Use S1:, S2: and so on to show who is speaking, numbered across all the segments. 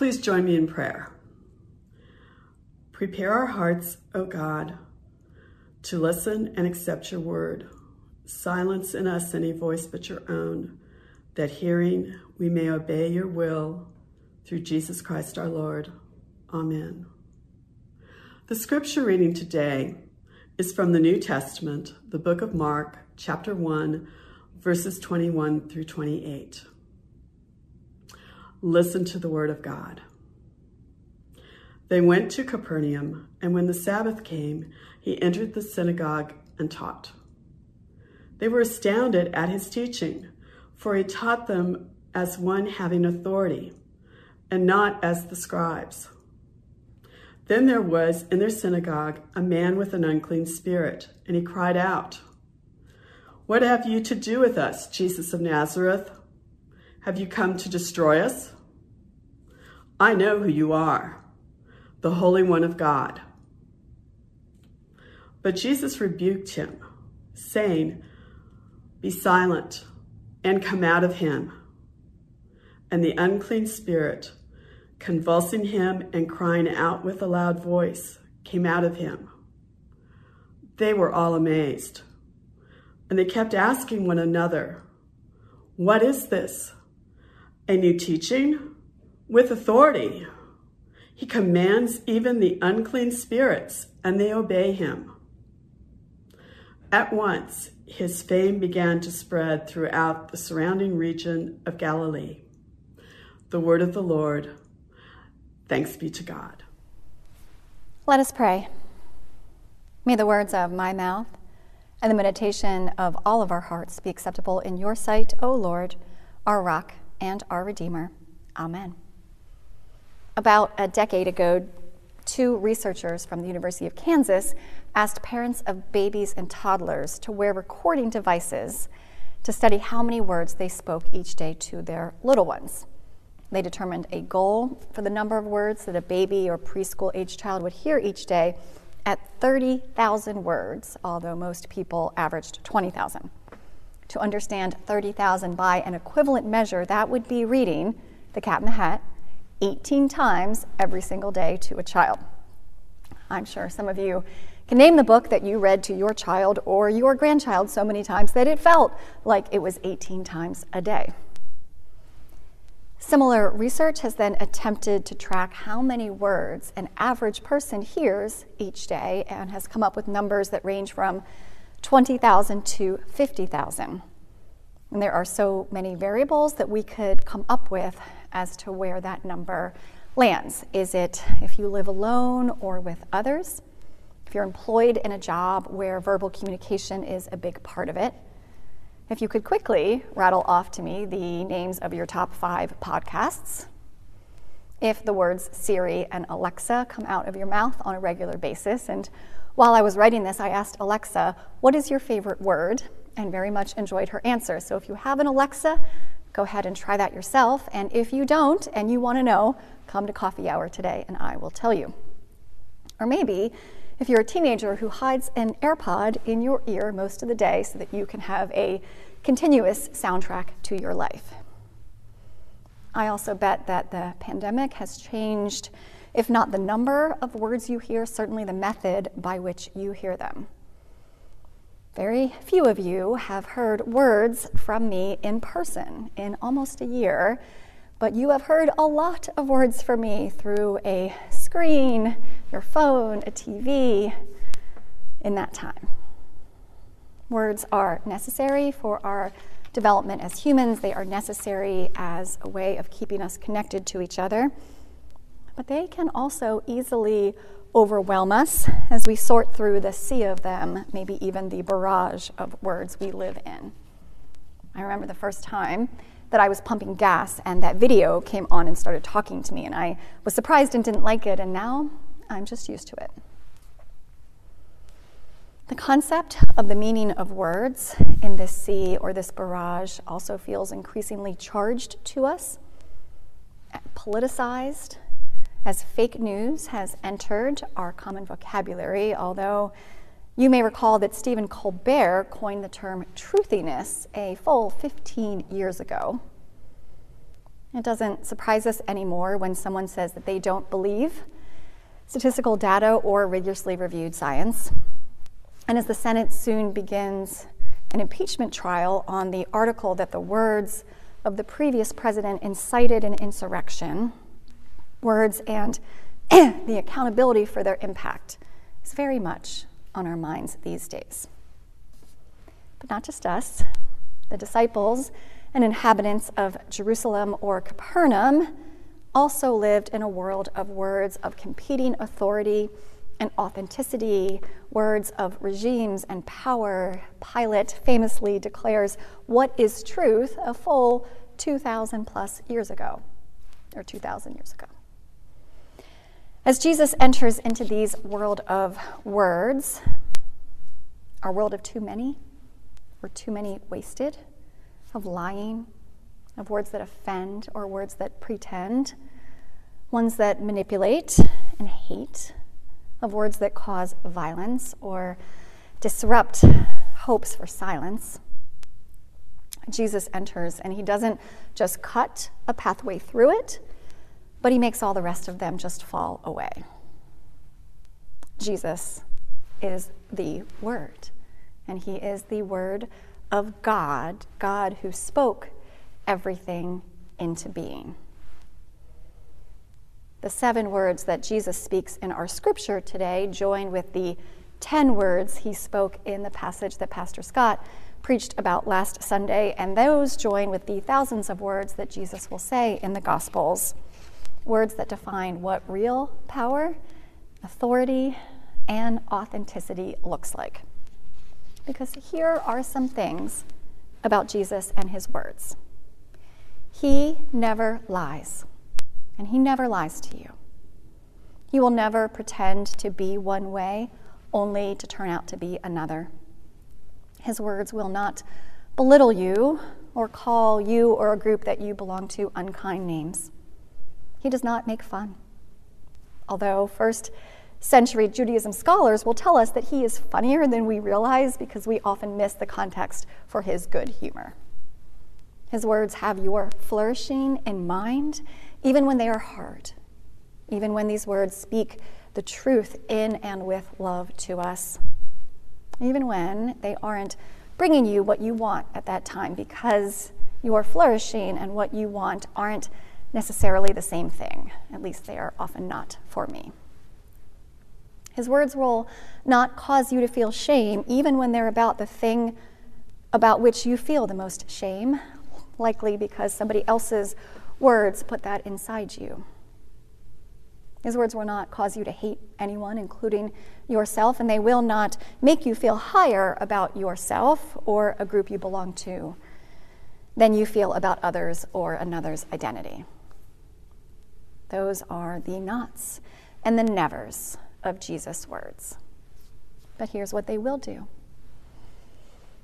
S1: Please join me in prayer. Prepare our hearts, O God, to listen and accept your word. Silence in us any voice but your own, that hearing we may obey your will through Jesus Christ our Lord. Amen. The scripture reading today is from the New Testament, the book of Mark, chapter 1, verses 21 through 28. Listen to the word of God. They went to Capernaum, and when the Sabbath came, he entered the synagogue and taught. They were astounded at his teaching, for he taught them as one having authority, and not as the scribes. Then there was in their synagogue a man with an unclean spirit, and he cried out, What have you to do with us, Jesus of Nazareth? Have you come to destroy us? I know who you are, the Holy One of God. But Jesus rebuked him, saying, Be silent and come out of him. And the unclean spirit, convulsing him and crying out with a loud voice, came out of him. They were all amazed, and they kept asking one another, What is this? A new teaching? With authority. He commands even the unclean spirits, and they obey him. At once, his fame began to spread throughout the surrounding region of Galilee. The word of the Lord. Thanks be to God.
S2: Let us pray. May the words of my mouth and the meditation of all of our hearts be acceptable in your sight, O Lord, our rock and our Redeemer. Amen. About a decade ago, two researchers from the University of Kansas asked parents of babies and toddlers to wear recording devices to study how many words they spoke each day to their little ones. They determined a goal for the number of words that a baby or preschool age child would hear each day at 30,000 words, although most people averaged 20,000. To understand 30,000 by an equivalent measure, that would be reading The Cat in the Hat 18 times every single day to a child. I'm sure some of you can name the book that you read to your child or your grandchild so many times that it felt like it was 18 times a day. Similar research has then attempted to track how many words an average person hears each day and has come up with numbers that range from 20,000 to 50,000. And there are so many variables that we could come up with as to where that number lands. Is it if you live alone or with others? If you're employed in a job where verbal communication is a big part of it? If you could quickly rattle off to me the names of your top five podcasts. If the words Siri and Alexa come out of your mouth on a regular basis. And while I was writing this, I asked Alexa, What is your favorite word? and very much enjoyed her answer. So if you have an Alexa, go ahead and try that yourself. And if you don't and you want to know, come to coffee hour today and I will tell you. Or maybe if you're a teenager who hides an AirPod in your ear most of the day so that you can have a continuous soundtrack to your life. I also bet that the pandemic has changed, if not the number of words you hear, certainly the method by which you hear them. Very few of you have heard words from me in person in almost a year, but you have heard a lot of words from me through a screen, your phone, a TV in that time. Words are necessary for our development as humans, they are necessary as a way of keeping us connected to each other, but they can also easily overwhelm us as we sort through the sea of them, maybe even the barrage of words we live in. I remember the first time that I was pumping gas and that video came on and started talking to me, and I was surprised and didn't like it, and now I'm just used to it. The concept of the meaning of words in this sea or this barrage also feels increasingly charged to us, politicized, as fake news has entered our common vocabulary, although you may recall that Stephen Colbert coined the term truthiness a full 15 years ago. It doesn't surprise us anymore when someone says that they don't believe statistical data or rigorously reviewed science. And as the Senate soon begins an impeachment trial on the article that the words of the previous president incited an insurrection, words and the accountability for their impact is very much on our minds these days. But not just us, the disciples and inhabitants of Jerusalem or Capernaum also lived in a world of words of competing authority and authenticity, words of regimes and power. Pilate famously declares, What is truth? a full 2,000 plus years ago, or 2,000 years ago. As Jesus enters into these world of words, our world of too many, or too many wasted, of lying, of words that offend or words that pretend, ones that manipulate and hate, of words that cause violence or disrupt hopes for silence. Jesus enters and he doesn't just cut a pathway through it but he makes all the rest of them just fall away. Jesus is the Word, and he is the Word of God, God who spoke everything into being. The seven words that Jesus speaks in our scripture today join with the 10 words he spoke in the passage that Pastor Scott preached about last Sunday, and those join with the thousands of words that Jesus will say in the Gospels words that define what real power, authority, and authenticity looks like. Because here are some things about Jesus and his words. He never lies, and he never lies to you. He will never pretend to be one way only to turn out to be another. His words will not belittle you or call you or a group that you belong to unkind names. He does not make fun. Although first century Judaism scholars will tell us that he is funnier than we realize because we often miss the context for his good humor. His words have your flourishing in mind, even when they are hard, even when these words speak the truth in and with love to us, even when they aren't bringing you what you want at that time because your flourishing and what you want aren't necessarily the same thing. At least they are often not for me. His words will not cause you to feel shame, even when they're about the thing about which you feel the most shame, likely because somebody else's words put that inside you. His words will not cause you to hate anyone, including yourself, and they will not make you feel higher about yourself or a group you belong to than you feel about others or another's identity. Those are the nots and the nevers of Jesus' words. But here's what they will do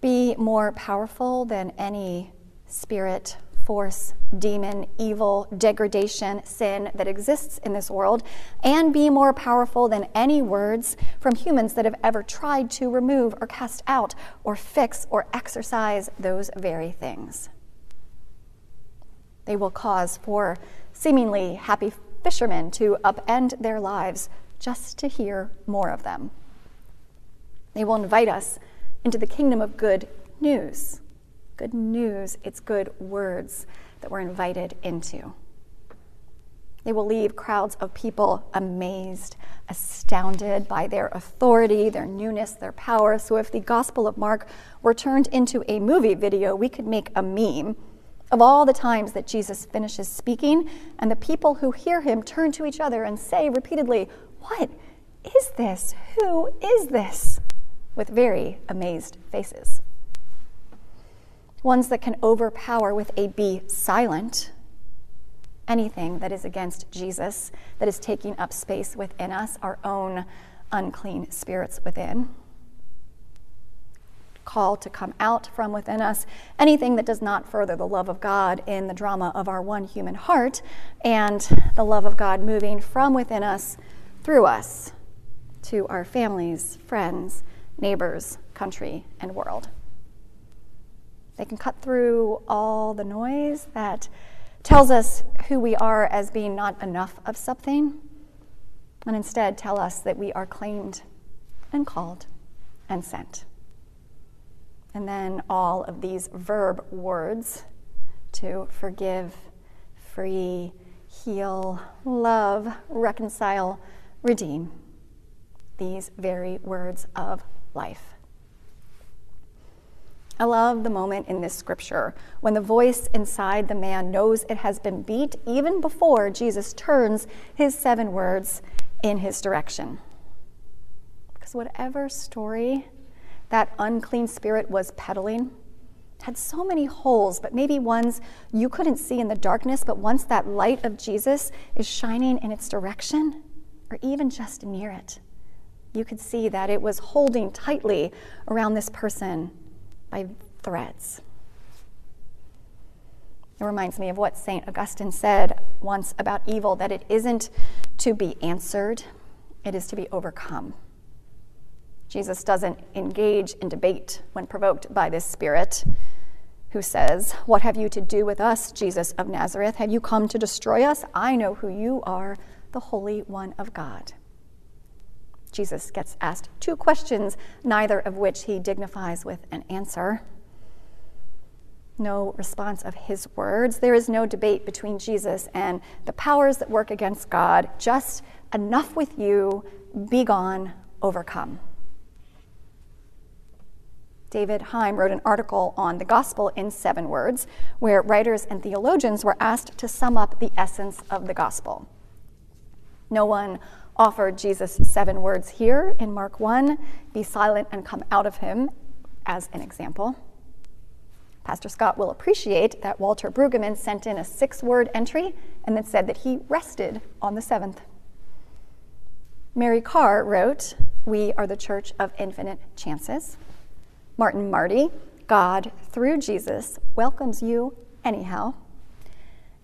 S2: be more powerful than any spirit, force, demon, evil, degradation, sin that exists in this world, and be more powerful than any words from humans that have ever tried to remove or cast out or fix or exercise those very things. They will cause for seemingly happy fishermen to upend their lives just to hear more of them. They will invite us into the kingdom of good news. Good news, it's good words that we're invited into. They will leave crowds of people amazed, astounded by their authority, their newness, their power. So, if the Gospel of Mark were turned into a movie video, we could make a meme of all the times that Jesus finishes speaking, and the people who hear him turn to each other and say repeatedly, What is this? Who is this? with very amazed faces. Ones that can overpower with a be silent anything that is against Jesus, that is taking up space within us, our own unclean spirits within call to come out from within us, anything that does not further the love of God in the drama of our one human heart, and the love of God moving from within us through us to our families, friends, neighbors, country, and world. They can cut through all the noise that tells us who we are as being not enough of something, and instead tell us that we are claimed and called and sent. And then all of these verb words to forgive, free, heal, love, reconcile, redeem. These very words of life. I love the moment in this scripture when the voice inside the man knows it has been beat even before Jesus turns his seven words in his direction. Because whatever story that unclean spirit was peddling had so many holes, but maybe ones you couldn't see in the darkness, but once that light of Jesus is shining in its direction, or even just near it, you could see that it was holding tightly around this person by threats. It reminds me of what St. Augustine said once about evil that it isn't to be answered, it is to be overcome. Jesus doesn't engage in debate when provoked by this spirit who says, What have you to do with us, Jesus of Nazareth? Have you come to destroy us? I know who you are, the Holy One of God. Jesus gets asked two questions, neither of which he dignifies with an answer. No response of his words. There is no debate between Jesus and the powers that work against God. Just enough with you, be gone, overcome. David Heim wrote an article on the gospel in seven words, where writers and theologians were asked to sum up the essence of the gospel. No one offered Jesus seven words here in Mark 1 be silent and come out of him as an example. Pastor Scott will appreciate that Walter Brueggemann sent in a six word entry and then said that he rested on the seventh. Mary Karr wrote, We are the church of infinite chances. Martin Marty, God, through Jesus, welcomes you anyhow.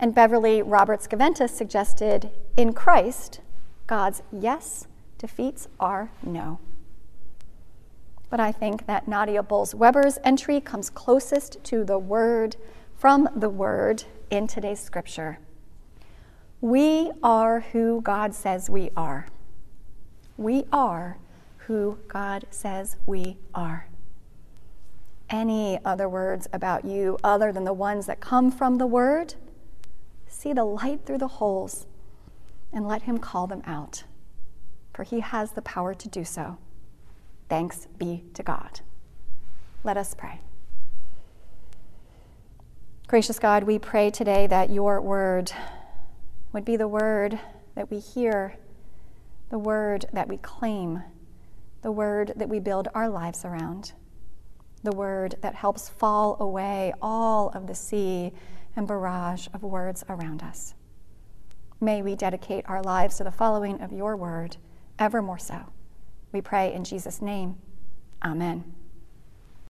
S2: And Beverly Roberts Gaventa suggested, In Christ, God's yes defeats our no. But I think that Nadia Bolz Weber's entry comes closest to the word from the word in today's scripture. We are who God says we are. We are who God says we are. Any other words about you other than the ones that come from the word? See the light through the holes and let him call them out, for he has the power to do so. Thanks be to God. Let us pray. Gracious God, we pray today that your word would be the word that we hear, the word that we claim, the word that we build our lives around, the word that helps fall away all of the sea and barrage of words around us. May we dedicate our lives to the following of your word, ever more so. We pray in Jesus' name. Amen.